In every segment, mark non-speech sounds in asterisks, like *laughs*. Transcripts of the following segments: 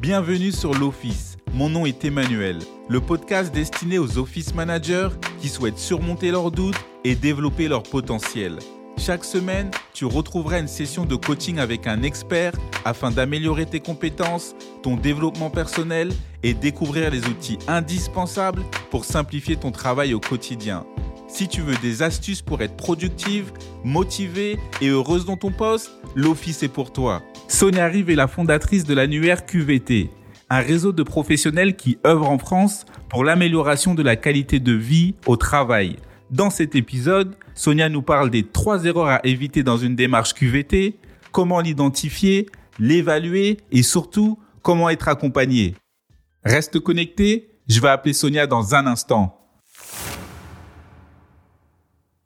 Bienvenue sur l'Office. Mon nom est Emmanuel, le podcast destiné aux office managers qui souhaitent surmonter leurs doutes et développer leur potentiel. Chaque semaine, tu retrouveras une session de coaching avec un expert afin d'améliorer tes compétences, ton développement personnel et découvrir les outils indispensables pour simplifier ton travail au quotidien. Si tu veux des astuces pour être productive, motivée et heureuse dans ton poste, l'Office est pour toi. Sonia Rive est la fondatrice de l'annuaire QVT, un réseau de professionnels qui œuvrent en France pour l'amélioration de la qualité de vie au travail. Dans cet épisode, Sonia nous parle des trois erreurs à éviter dans une démarche QVT, comment l'identifier, l'évaluer et surtout comment être accompagné. Reste connecté, je vais appeler Sonia dans un instant.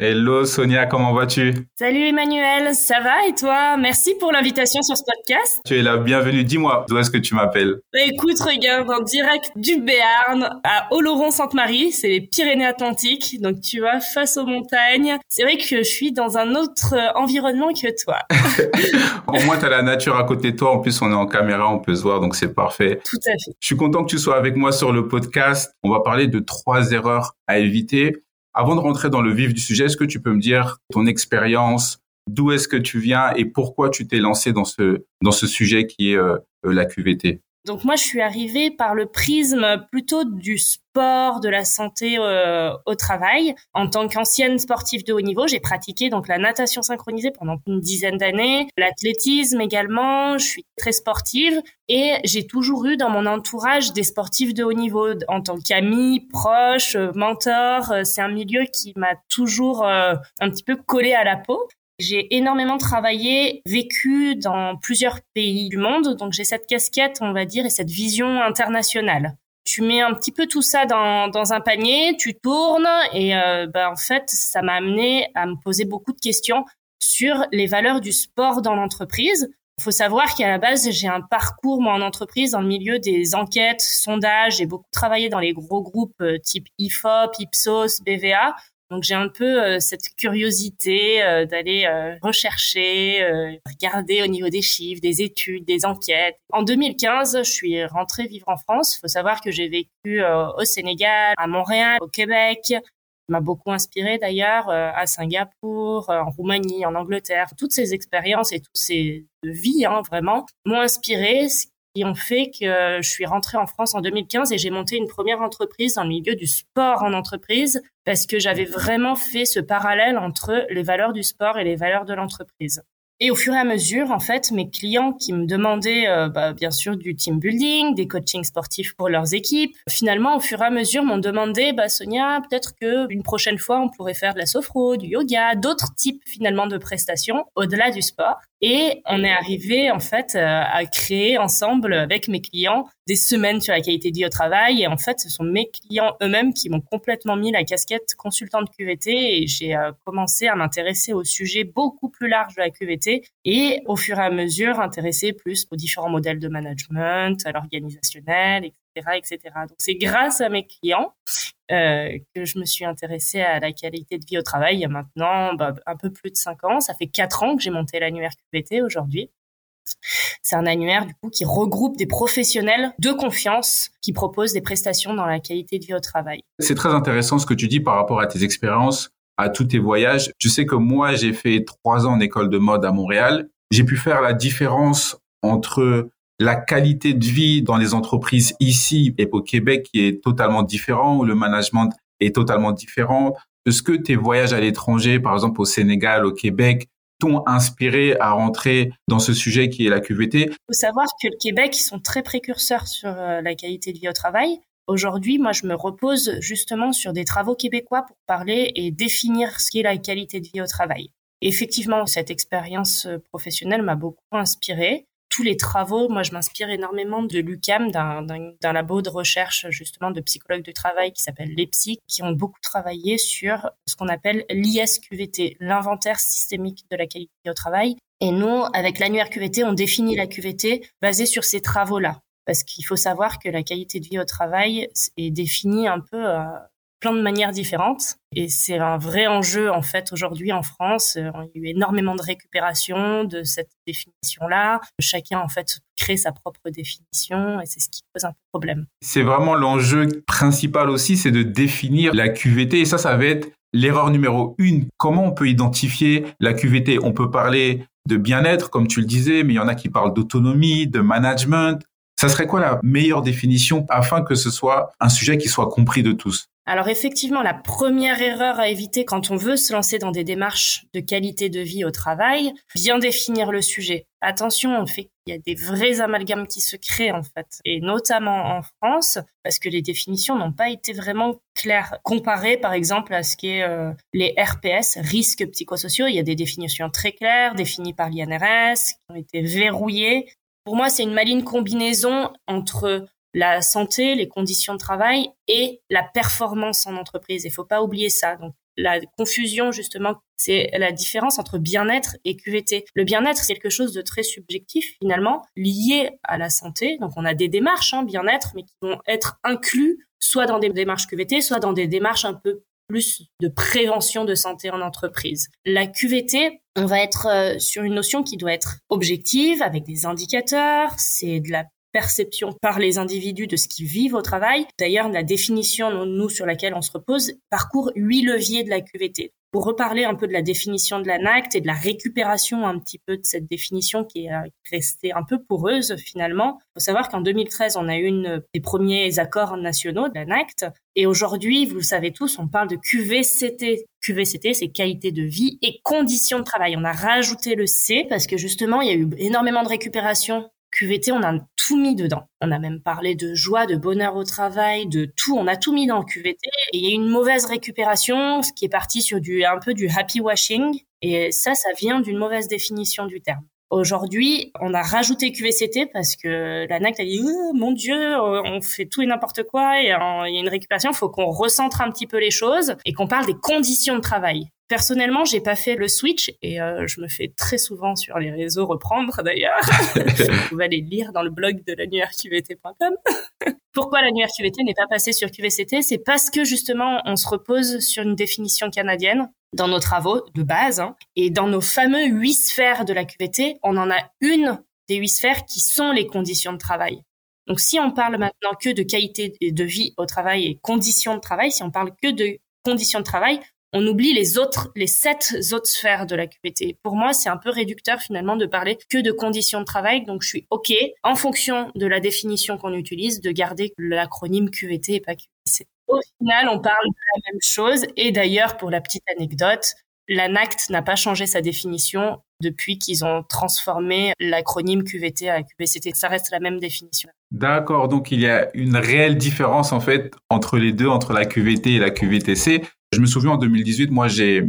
Hello Sonia, comment vas-tu? Salut Emmanuel, ça va et toi? Merci pour l'invitation sur ce podcast. Tu es la bienvenue, dis-moi, d'où est-ce que tu m'appelles? Bah, Écoute, regarde, en direct du Béarn à Oloron-Sainte-Marie, c'est les Pyrénées-Atlantiques, donc tu vois, face aux montagnes. C'est vrai que je suis dans un autre euh, environnement que toi. *laughs* Au moins, tu as la nature à côté de toi, en plus on est en caméra, on peut se voir, donc c'est parfait. Tout à fait. Je suis content que tu sois avec moi sur le podcast. On va parler de trois erreurs à éviter. Avant de rentrer dans le vif du sujet, est-ce que tu peux me dire ton expérience, d'où est-ce que tu viens et pourquoi tu t'es lancé dans ce dans ce sujet qui est euh, la QVT donc moi, je suis arrivée par le prisme plutôt du sport, de la santé euh, au travail. En tant qu'ancienne sportive de haut niveau, j'ai pratiqué donc la natation synchronisée pendant une dizaine d'années, l'athlétisme également. Je suis très sportive et j'ai toujours eu dans mon entourage des sportifs de haut niveau en tant qu'ami, proche, mentor. C'est un milieu qui m'a toujours euh, un petit peu collé à la peau. J'ai énormément travaillé, vécu dans plusieurs pays du monde, donc j'ai cette casquette, on va dire, et cette vision internationale. Tu mets un petit peu tout ça dans, un panier, tu tournes, et euh, bah, en fait, ça m'a amené à me poser beaucoup de questions sur les valeurs du sport dans l'entreprise. Il faut savoir qu'à la base, j'ai un parcours moi en entreprise dans le milieu des enquêtes, sondages. J'ai beaucoup travaillé dans les gros groupes euh, type IFOP, Ipsos, BVA. Donc j'ai un peu euh, cette curiosité euh, d'aller euh, rechercher, regarder au niveau des chiffres, des études, des enquêtes. En 2015, je suis rentrée vivre en France. Il faut savoir que j'ai vécu au Sénégal, à Montréal, au Québec. m'a beaucoup inspiré d'ailleurs à Singapour, en Roumanie, en Angleterre. Toutes ces expériences et toutes ces vies, hein, vraiment, m'ont inspiré, qui ont fait que je suis rentrée en France en 2015 et j'ai monté une première entreprise dans le milieu du sport en entreprise parce que j'avais vraiment fait ce parallèle entre les valeurs du sport et les valeurs de l'entreprise. Et au fur et à mesure, en fait, mes clients qui me demandaient, euh, bah, bien sûr, du team building, des coachings sportifs pour leurs équipes, finalement, au fur et à mesure, m'ont demandé, bah, Sonia, peut-être que une prochaine fois, on pourrait faire de la sophro, du yoga, d'autres types finalement de prestations au-delà du sport. Et on est arrivé en fait euh, à créer ensemble avec mes clients des semaines sur la qualité de vie au travail. Et en fait, ce sont mes clients eux-mêmes qui m'ont complètement mis la casquette consultante QVT et j'ai euh, commencé à m'intéresser au sujet beaucoup plus large de la QVT et au fur et à mesure intéresser plus aux différents modèles de management, à l'organisationnel, etc., Donc c'est grâce à mes clients euh, que je me suis intéressée à la qualité de vie au travail il y a maintenant bah, un peu plus de cinq ans. Ça fait quatre ans que j'ai monté l'annuaire QVT aujourd'hui. C'est un annuaire du coup qui regroupe des professionnels de confiance qui proposent des prestations dans la qualité de vie au travail. C'est très intéressant ce que tu dis par rapport à tes expériences, à tous tes voyages. Je sais que moi j'ai fait trois ans en école de mode à Montréal. J'ai pu faire la différence entre la qualité de vie dans les entreprises ici et au Québec qui est totalement différent, où le management est totalement différent. Est-ce que tes voyages à l'étranger, par exemple au Sénégal, au Québec, t'ont inspiré à rentrer dans ce sujet qui est la QVT Il faut savoir que le Québec, ils sont très précurseurs sur euh, la qualité de vie au travail. Aujourd'hui, moi, je me repose justement sur des travaux québécois pour parler et définir ce qu'est la qualité de vie au travail. effectivement, cette expérience euh, professionnelle m'a beaucoup inspiré tous les travaux, moi je m'inspire énormément de l'UCAM, d'un labo de recherche justement de psychologues de travail qui s'appelle l'EPSIC, qui ont beaucoup travaillé sur ce qu'on appelle l'ISQVT, l'inventaire systémique de la qualité au travail. Et nous, avec l'annuaire QVT, on définit la QVT basée sur ces travaux-là. Parce qu'il faut savoir que la qualité de vie au travail est définie un peu euh, plein de manières différentes. Et c'est un vrai enjeu, en fait, aujourd'hui en France. Euh, il y a eu énormément de récupération de cette définition-là. Chacun, en fait, crée sa propre définition et c'est ce qui pose un problème. C'est vraiment l'enjeu principal aussi, c'est de définir la QVT. Et ça, ça va être l'erreur numéro une. Comment on peut identifier la QVT On peut parler de bien-être, comme tu le disais, mais il y en a qui parlent d'autonomie, de management. Ça serait quoi la meilleure définition afin que ce soit un sujet qui soit compris de tous? Alors effectivement, la première erreur à éviter quand on veut se lancer dans des démarches de qualité de vie au travail, bien définir le sujet. Attention, on fait qu'il y a des vrais amalgames qui se créent en fait, et notamment en France, parce que les définitions n'ont pas été vraiment claires. Comparé par exemple à ce qu'est euh, les RPS, risques psychosociaux, il y a des définitions très claires, définies par l'INRS, qui ont été verrouillées. Pour moi, c'est une maligne combinaison entre la santé, les conditions de travail et la performance en entreprise. Il faut pas oublier ça. Donc la confusion justement, c'est la différence entre bien-être et QVT. Le bien-être, c'est quelque chose de très subjectif finalement, lié à la santé. Donc on a des démarches hein, bien-être, mais qui vont être inclus soit dans des démarches QVT, soit dans des démarches un peu plus de prévention de santé en entreprise. La QVT, on va être euh, sur une notion qui doit être objective, avec des indicateurs, c'est de la perception par les individus de ce qu'ils vivent au travail. D'ailleurs, la définition, nous, sur laquelle on se repose, parcourt huit leviers de la QVT. Pour reparler un peu de la définition de l'ANACT et de la récupération un petit peu de cette définition qui est euh, restée un peu poreuse finalement, il faut savoir qu'en 2013, on a eu une des premiers accords nationaux de l'ANACT et aujourd'hui, vous le savez tous, on parle de QVCT. QVCT, c'est qualité de vie et conditions de travail. On a rajouté le C parce que justement, il y a eu énormément de récupération QVT, on a tout mis dedans. On a même parlé de joie, de bonheur au travail, de tout. On a tout mis dans le QVT. Et il y a une mauvaise récupération, ce qui est parti sur du, un peu du happy washing. Et ça, ça vient d'une mauvaise définition du terme. Aujourd'hui, on a rajouté QVCT parce que la NAC a dit oh, mon Dieu, on fait tout et n'importe quoi et il y a une récupération. Il faut qu'on recentre un petit peu les choses et qu'on parle des conditions de travail. Personnellement, j'ai pas fait le switch et euh, je me fais très souvent sur les réseaux reprendre d'ailleurs. *laughs* *laughs* Vous pouvez aller lire dans le blog de l'annuaire-QVT.com. *laughs* Pourquoi l'annuaire-QVT n'est pas passé sur QVCT C'est parce que justement, on se repose sur une définition canadienne dans nos travaux de base hein. et dans nos fameux huit sphères de la QVT, on en a une des huit sphères qui sont les conditions de travail. Donc si on parle maintenant que de qualité de vie au travail et conditions de travail, si on parle que de conditions de travail, on oublie les autres, les sept autres sphères de la QVT. Pour moi, c'est un peu réducteur finalement de parler que de conditions de travail. Donc, je suis OK, en fonction de la définition qu'on utilise, de garder l'acronyme QVT et pas QVT. Au final, on parle de la même chose. Et d'ailleurs, pour la petite anecdote, l'ANACT n'a pas changé sa définition depuis qu'ils ont transformé l'acronyme QVT à QVCT. Ça reste la même définition. D'accord, donc il y a une réelle différence en fait entre les deux, entre la QVT et la QVTC. Je me souviens en 2018, moi j'ai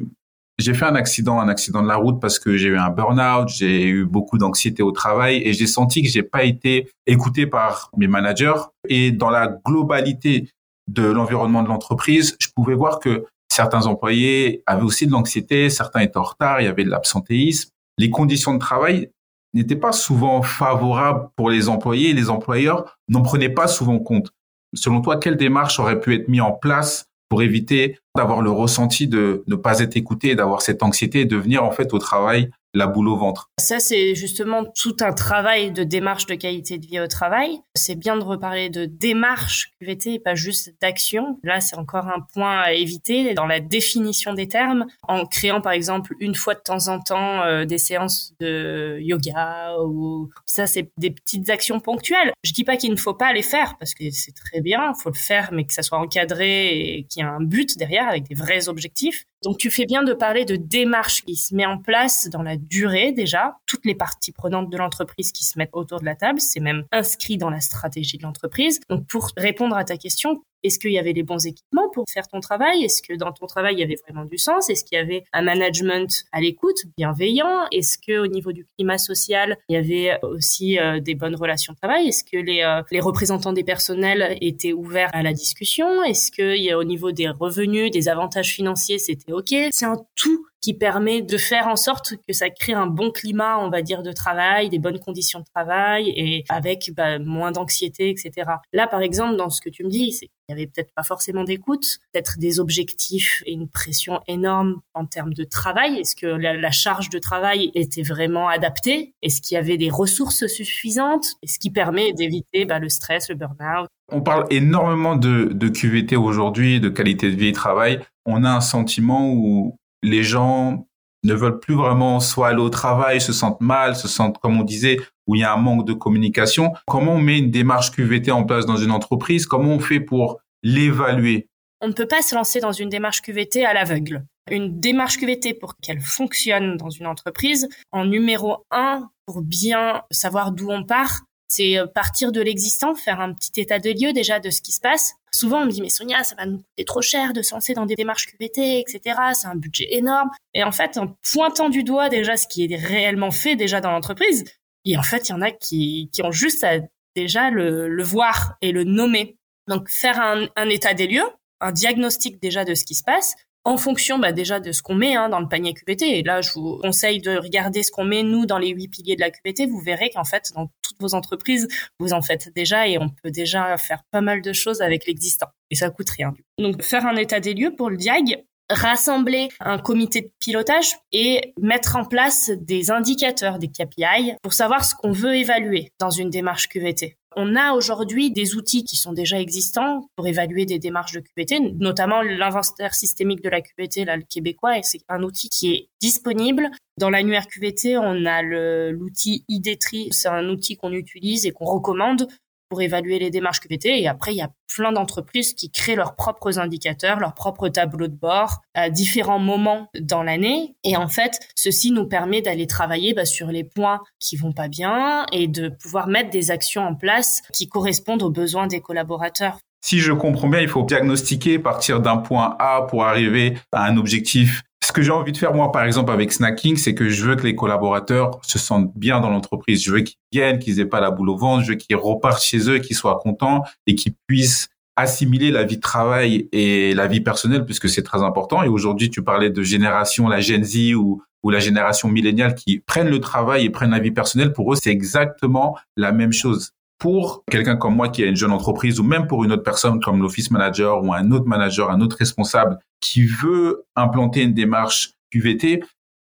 j'ai fait un accident, un accident de la route parce que j'ai eu un burn-out, j'ai eu beaucoup d'anxiété au travail et j'ai senti que j'ai pas été écouté par mes managers. Et dans la globalité de l'environnement de l'entreprise, je pouvais voir que certains employés avaient aussi de l'anxiété, certains étaient en retard, il y avait de l'absentéisme. Les conditions de travail n'étaient pas souvent favorables pour les employés et les employeurs n'en prenaient pas souvent compte. Selon toi, quelle démarche aurait pu être mise en place pour éviter d'avoir le ressenti de ne pas être écouté, d'avoir cette anxiété et de venir en fait au travail la boule au ventre. Ça, c'est justement tout un travail de démarche de qualité de vie au travail. C'est bien de reparler de démarche QVT et pas juste d'action. Là, c'est encore un point à éviter dans la définition des termes, en créant par exemple une fois de temps en temps euh, des séances de yoga ou ça, c'est des petites actions ponctuelles. Je dis pas qu'il ne faut pas les faire parce que c'est très bien, il faut le faire, mais que ça soit encadré et qu'il y ait un but derrière avec des vrais objectifs. Donc tu fais bien de parler de démarche qui se met en place dans la durée déjà. Toutes les parties prenantes de l'entreprise qui se mettent autour de la table, c'est même inscrit dans la stratégie de l'entreprise. Donc pour répondre à ta question, est-ce qu'il y avait les bons équipements pour faire ton travail? Est-ce que dans ton travail, il y avait vraiment du sens? Est-ce qu'il y avait un management à l'écoute, bienveillant? Est-ce que au niveau du climat social, il y avait aussi euh, des bonnes relations de travail? Est-ce que les, euh, les représentants des personnels étaient ouverts à la discussion? Est-ce que au niveau des revenus, des avantages financiers, c'était OK? C'est un tout qui permet de faire en sorte que ça crée un bon climat, on va dire, de travail, des bonnes conditions de travail et avec bah, moins d'anxiété, etc. Là, par exemple, dans ce que tu me dis, c'est Il y avait peut-être pas forcément d'écoute, peut-être des objectifs et une pression énorme en termes de travail. Est-ce que la, charge de travail était vraiment adaptée? Est-ce qu'il y avait des ressources suffisantes? Est-ce qui permet d'éviter bah, le stress, le burn-out On parle énormément de, de QVT aujourd'hui, de qualité de vie et travail. On a un sentiment où les gens ne veulent plus vraiment soit aller au travail, se sentent mal, se sentent, comme on disait, où il y a un manque de communication. Comment on met une démarche QVT en place dans une entreprise? Comment on fait pour l'évaluer? On ne peut pas se lancer dans une démarche QVT à l'aveugle. Une démarche QVT pour qu'elle fonctionne dans une entreprise, en numéro un, pour bien savoir d'où on part, c'est euh, partir de l'existant, faire un petit état de lieu déjà de ce qui se passe. Souvent, on me dit, mais Sonia, ça va nous coûter trop cher de se lancer dans des démarches QVT, etc. C'est un budget énorme. Et en fait, en pointant du doigt déjà ce qui est réellement fait déjà dans l'entreprise, et en fait, il y en a qui, qui ont juste à déjà le, voir et le nommer. Donc, faire un, un état des lieux, un diagnostic déjà de ce qui se passe, en fonction bah, déjà de ce qu'on met hein, dans le panier QPT. Et là, je vous conseille de regarder ce qu'on met, nous, dans les huit piliers de la QPT. Vous verrez qu'en fait, dans toutes vos entreprises, vous en faites déjà et on peut déjà faire pas mal de choses avec l'existant. Et ça coûte rien. Donc, faire un état des lieux pour le diag, rassembler un comité de pilotage et mettre en place des indicateurs, des KPI, pour savoir ce qu'on veut évaluer dans une démarche QVT. On a aujourd'hui des outils qui sont déjà existants pour évaluer des démarches de QVT, notamment l'inventaire systémique de la là, le québécois, et c'est un outil qui est disponible. Dans l'annuaire QVT, on a l'outil IDTRI, c'est un outil qu'on utilise et qu'on recommande pour évaluer les démarches QVT. Et après, il y a plein d'entreprises qui créent leurs propres indicateurs, leurs propres tableaux de bord à différents moments dans l'année. Et en fait, ceci nous permet d'aller travailler bah, sur les points qui vont pas bien et de pouvoir mettre des actions en place qui correspondent aux besoins des collaborateurs. Si je comprends bien, il faut diagnostiquer, partir d'un point A pour arriver à un objectif ce que j'ai envie de faire, moi, par exemple, avec Snacking, c'est que je veux que les collaborateurs se sentent bien dans l'entreprise. Je veux qu'ils viennent, qu'ils aient pas la boule au ventre. Je veux qu'ils repartent chez eux, qu'ils soient contents et qu'ils puissent assimiler la vie de travail et la vie personnelle, puisque c'est très important. Et aujourd'hui, tu parlais de génération, la Gen Z ou, la génération milléniale qui prennent le travail et prennent la vie personnelle. Pour eux, c'est exactement la même chose pour quelqu'un comme moi qui a une jeune entreprise ou même pour une autre personne comme l'office manager ou un autre manager, un autre responsable qui veut implanter une démarche QVT,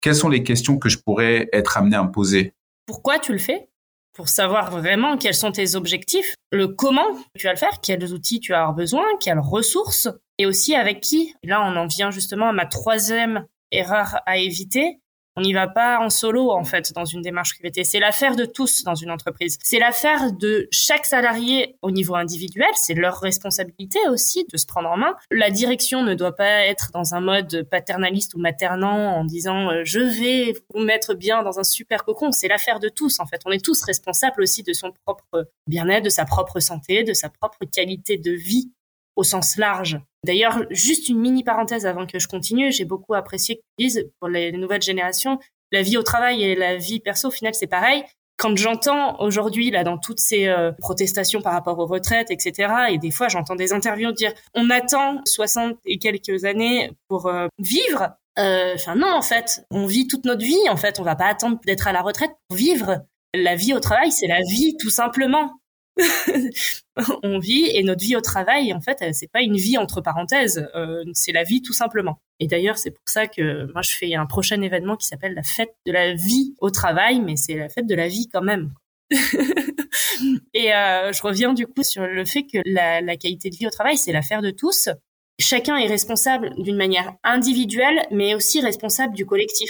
quelles sont les questions que je pourrais être amené à me poser? Pourquoi tu le fais? Pour savoir vraiment quels sont tes objectifs, le comment tu vas le faire, quels outils tu as besoin, quelles ressources et aussi avec qui. Là, on en vient justement à ma troisième erreur à éviter, on n'y va pas en solo en fait dans une démarche QVT. C'est l'affaire de tous dans une entreprise. C'est l'affaire de chaque salarié au niveau individuel. C'est leur responsabilité aussi de se prendre en main. La direction ne doit pas être dans un mode paternaliste ou maternant en disant euh, je vais vous mettre bien dans un super cocon. C'est l'affaire de tous en fait. On est tous responsables aussi de son propre bien-être, de sa propre santé, de sa propre qualité de vie au sens large. D'ailleurs, juste une mini parenthèse avant que je continue, j'ai beaucoup apprécié que tu dises pour les nouvelles générations, la vie au travail et la vie perso, au final, c'est pareil. Quand j'entends aujourd'hui, là, dans toutes ces euh, protestations par rapport aux retraites, etc., et des fois, j'entends des interviews dire, on attend 60 et quelques années pour euh, vivre. Euh, enfin, non, en fait, on vit toute notre vie. En fait, on va pas attendre d'être à la retraite pour vivre. La vie au travail, c'est la vie, tout simplement. *laughs* on vit et notre vie au travail, en fait, c'est pas une vie entre parenthèses, euh, c'est la vie tout simplement. Et d'ailleurs, c'est pour ça que moi je fais un prochain événement qui s'appelle la fête de la vie au travail, mais c'est la fête de la vie quand même. *laughs* et euh, je reviens du coup sur le fait que la, la qualité de vie au travail, c'est l'affaire de tous. Chacun est responsable d'une manière individuelle, mais aussi responsable du collectif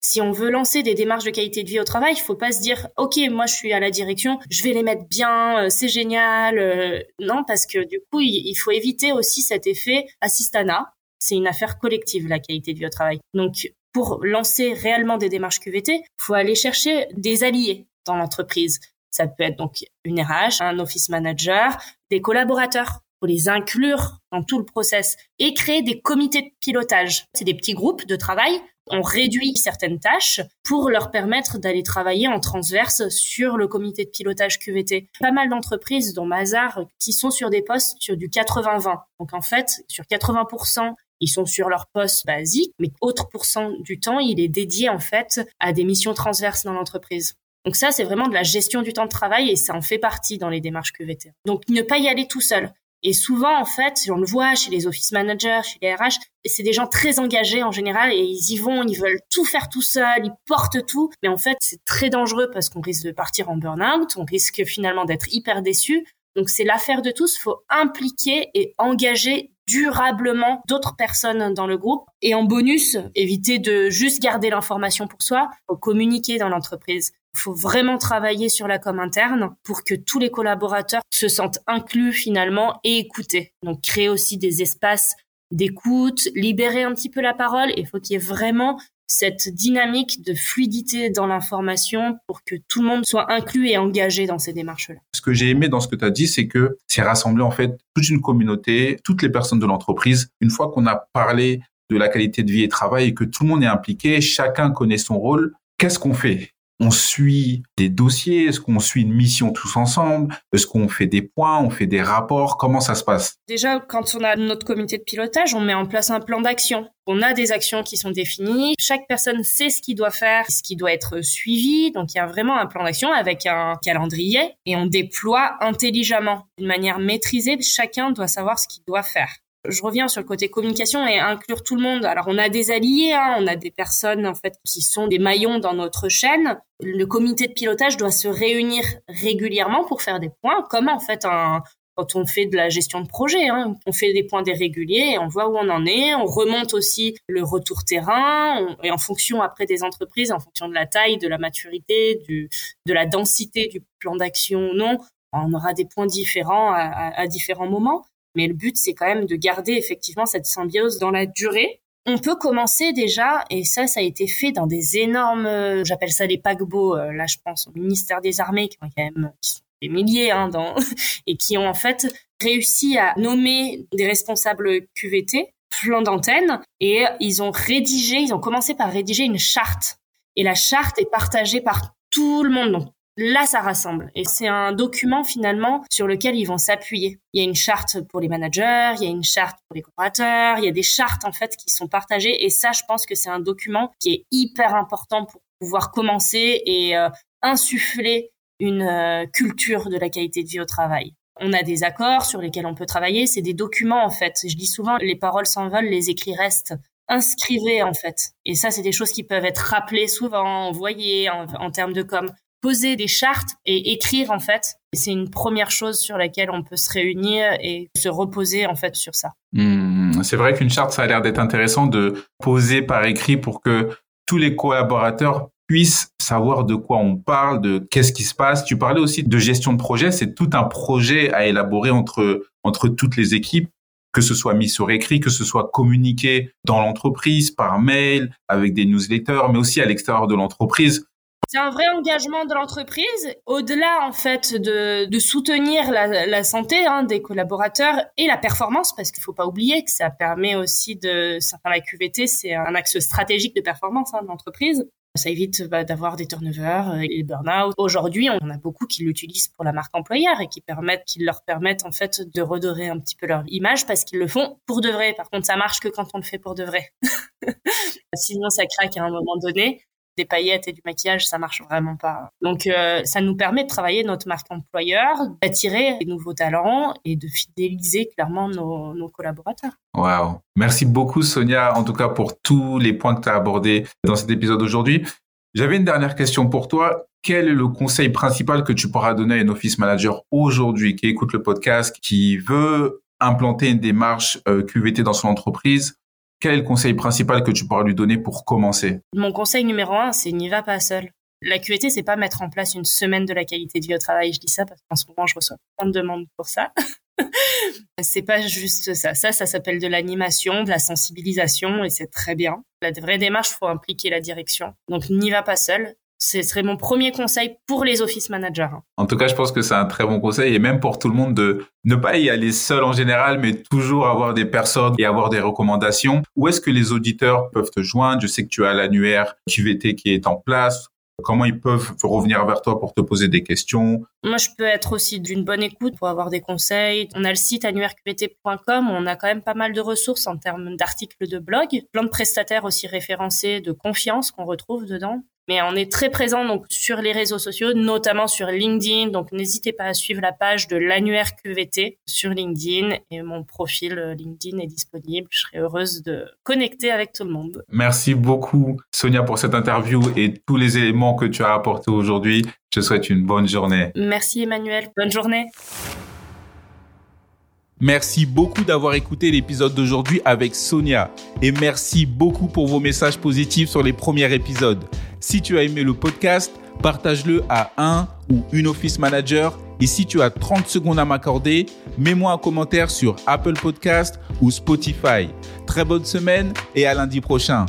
si on veut lancer des démarches de qualité de vie au travail, il faut pas se dire OK, moi je suis à la direction, je vais les mettre bien, euh, c'est génial. Euh, non, parce que du coup, il, faut éviter aussi cet effet assistana. C'est une affaire collective la qualité de vie au travail. Donc pour lancer réellement des démarches QVT, faut aller chercher des alliés dans l'entreprise. Ça peut être donc une RH, un office manager, des collaborateurs faut les inclure dans tout le process et créer des comités de pilotage. C'est des petits groupes de travail on réduit certaines tâches pour leur permettre d'aller travailler en transverse sur le comité de pilotage QVT. Pas mal d'entreprises, dont Mazar, qui sont sur des postes sur du 80-20. Donc en fait, sur 80%, ils sont sur leur poste basique, mais autre pourcent du temps, il est dédié en fait à des missions transverses dans l'entreprise. Donc ça, c'est vraiment de la gestion du temps de travail et ça en fait partie dans les démarches QVT. Donc ne pas y aller tout seul. Et souvent, en fait, on le voit chez les office managers, chez les RH, c'est des gens très engagés en général et ils y vont, ils veulent tout faire tout seuls, ils portent tout. Mais en fait, c'est très dangereux parce qu'on risque de partir en burn-out, on risque finalement d'être hyper déçu. Donc c'est l'affaire de tous, faut impliquer et engager durablement d'autres personnes dans le groupe. Et en bonus, éviter de juste garder l'information pour soi, faut communiquer dans l'entreprise. Faut vraiment travailler sur la com interne pour que tous les collaborateurs se sentent inclus finalement et écoutés. Donc créer aussi des espaces d'écoute, libérer un petit peu la parole. Il faut qu'il y ait vraiment cette dynamique de fluidité dans l'information pour que tout le monde soit inclus et engagé dans ces démarches-là. Ce que j'ai aimé dans ce que tu as dit, c'est que c'est rassembler en fait toute une communauté, toutes les personnes de l'entreprise. Une fois qu'on a parlé de la qualité de vie et travail et que tout le monde est impliqué, chacun connaît son rôle, qu'est-ce qu'on fait? On suit des dossiers? Est-ce qu'on suit une mission tous ensemble? Est-ce qu'on fait des points? On fait des rapports? Comment ça se passe? Déjà, quand on a notre comité de pilotage, on met en place un plan d'action. On a des actions qui sont définies. Chaque personne sait ce qu'il doit faire, ce qui doit être suivi. Donc, il y a vraiment un plan d'action avec un calendrier et on déploie intelligemment, d'une manière maîtrisée. Chacun doit savoir ce qu'il doit faire je reviens sur le côté communication et inclure tout le monde. Alors on a des alliés, hein, on a des personnes en fait qui sont des maillons dans notre chaîne. Le comité de pilotage doit se réunir régulièrement pour faire des points, comme en fait un, quand on fait de la gestion de projet. Hein. On fait des points déréguliers et on voit où on en est. On remonte aussi le retour terrain et en fonction après des entreprises, en fonction de la taille, de la maturité, du, de la densité du plan d'action ou non, on aura des points différents à, à différents moments. Mais le but, c'est quand même de garder effectivement cette symbiose dans la durée. On peut commencer déjà, et ça, ça a été fait dans des énormes, euh, j'appelle ça des paquebots. Euh, là, je pense au ministère des Armées, qui, ont quand même, qui sont des milliers, hein, *laughs* et qui ont en fait réussi à nommer des responsables QVT, plan d'antenne, et ils ont rédigé, ils ont commencé par rédiger une charte. Et la charte est partagée par tout le monde, Là, ça rassemble. Et c'est un document finalement sur lequel ils vont s'appuyer. Il y a une charte pour les managers, il y a une charte pour les coopérateurs, il y a des chartes en fait qui sont partagées. Et ça, je pense que c'est un document qui est hyper important pour pouvoir commencer et euh, insuffler une euh, culture de la qualité de vie au travail. On a des accords sur lesquels on peut travailler. C'est des documents en fait. Je dis souvent, les paroles s'envolent, les écrits restent inscrivez en fait. Et ça, c'est des choses qui peuvent être rappelées souvent, envoyées en, en termes de com poser des chartes et écrire en fait. C'est une première chose sur laquelle on peut se réunir et se reposer en fait sur ça. Hmm, c'est vrai qu'une charte, ça a l'air d'être intéressant de poser par écrit pour que tous les collaborateurs puissent savoir de quoi on parle, de qu'est-ce qui se passe. Tu parlais aussi de gestion de projet, c'est tout un projet à élaborer entre entre toutes les équipes que ce soit mis sur écrit, que ce soit communiqué dans l'entreprise, par mail, avec des newsletters, mais aussi à l'extérieur de l'entreprise. C'est un vrai engagement de l'entreprise, au-delà en fait de, soutenir la, santé hein, des collaborateurs et la performance, parce qu'il faut pas oublier que ça permet aussi de, enfin, la QVT c'est un axe stratégique de performance hein, de l'entreprise. Ça évite bah, d'avoir des turnovers et des burn-out. Aujourd'hui, on a beaucoup qui l'utilisent pour la marque employeur et qui qui leur permettent en fait de redorer un petit peu leur image parce qu'ils le font pour de vrai. Par contre, ça marche que quand on le fait pour de vrai. *laughs* Sinon, ça craque à un moment donné des paillettes et du maquillage, ça marche vraiment pas. Donc, euh, ça nous permet de travailler notre marque employeur, d'attirer des nouveaux talents et de fidéliser clairement nos, collaborateurs. Wow. Merci beaucoup, Sonia, en tout cas pour tous les points que tu as abordés dans cet épisode aujourd'hui. J'avais une dernière question pour toi. Quel est le conseil principal que tu pourras donner à un office manager aujourd'hui qui écoute le podcast, qui veut implanter une démarche euh, QVT dans son entreprise quel est le conseil principal que tu pourras lui donner pour commencer? Mon conseil numéro un, c'est n'y va pas seul. La QET, c'est pas mettre en place une semaine de la qualité de vie au travail. Je dis ça parce qu'en ce moment, je reçois plein de demandes pour ça. *laughs* c'est pas juste ça. Ça, ça s'appelle de l'animation, de la sensibilisation et c'est très bien. La vraie démarche, faut impliquer la direction. Donc, n'y va pas seul ce serait mon premier conseil pour les office managers. En tout cas, je pense que c'est un très bon conseil et même pour tout le monde de ne pas y aller seul en général, mais toujours avoir des personnes et avoir des recommandations. Où est-ce que les auditeurs peuvent te joindre? Je sais que tu as l'annuaire QVT qui est en place. Comment ils peuvent revenir vers toi pour te poser des questions? Moi, je peux être aussi d'une bonne écoute pour avoir des conseils. On a le site annuaireqvt.com, on a quand même pas mal de ressources en termes d'articles de blog, plein de prestataires aussi référencés de confiance qu'on retrouve dedans. Mais on est très présent donc sur les réseaux sociaux, notamment sur LinkedIn. Donc n'hésitez pas à suivre la page de l'annuaire QVT sur LinkedIn et mon profil euh, LinkedIn est disponible. Je serai heureuse de connecter avec tout le monde. Merci beaucoup Sonia pour cette interview et tous les éléments que tu as apportés aujourd'hui. Je te souhaite une bonne journée. Merci Emmanuel. Bonne journée. Merci beaucoup d'avoir écouté l'épisode d'aujourd'hui avec Sonia et merci beaucoup pour vos messages positifs sur les premiers épisodes. Si tu as aimé le podcast, partage-le à un ou une office manager et si tu as 30 secondes à m'accorder, mets-moi un commentaire sur Apple Podcast ou Spotify. Très bonne semaine et à lundi prochain.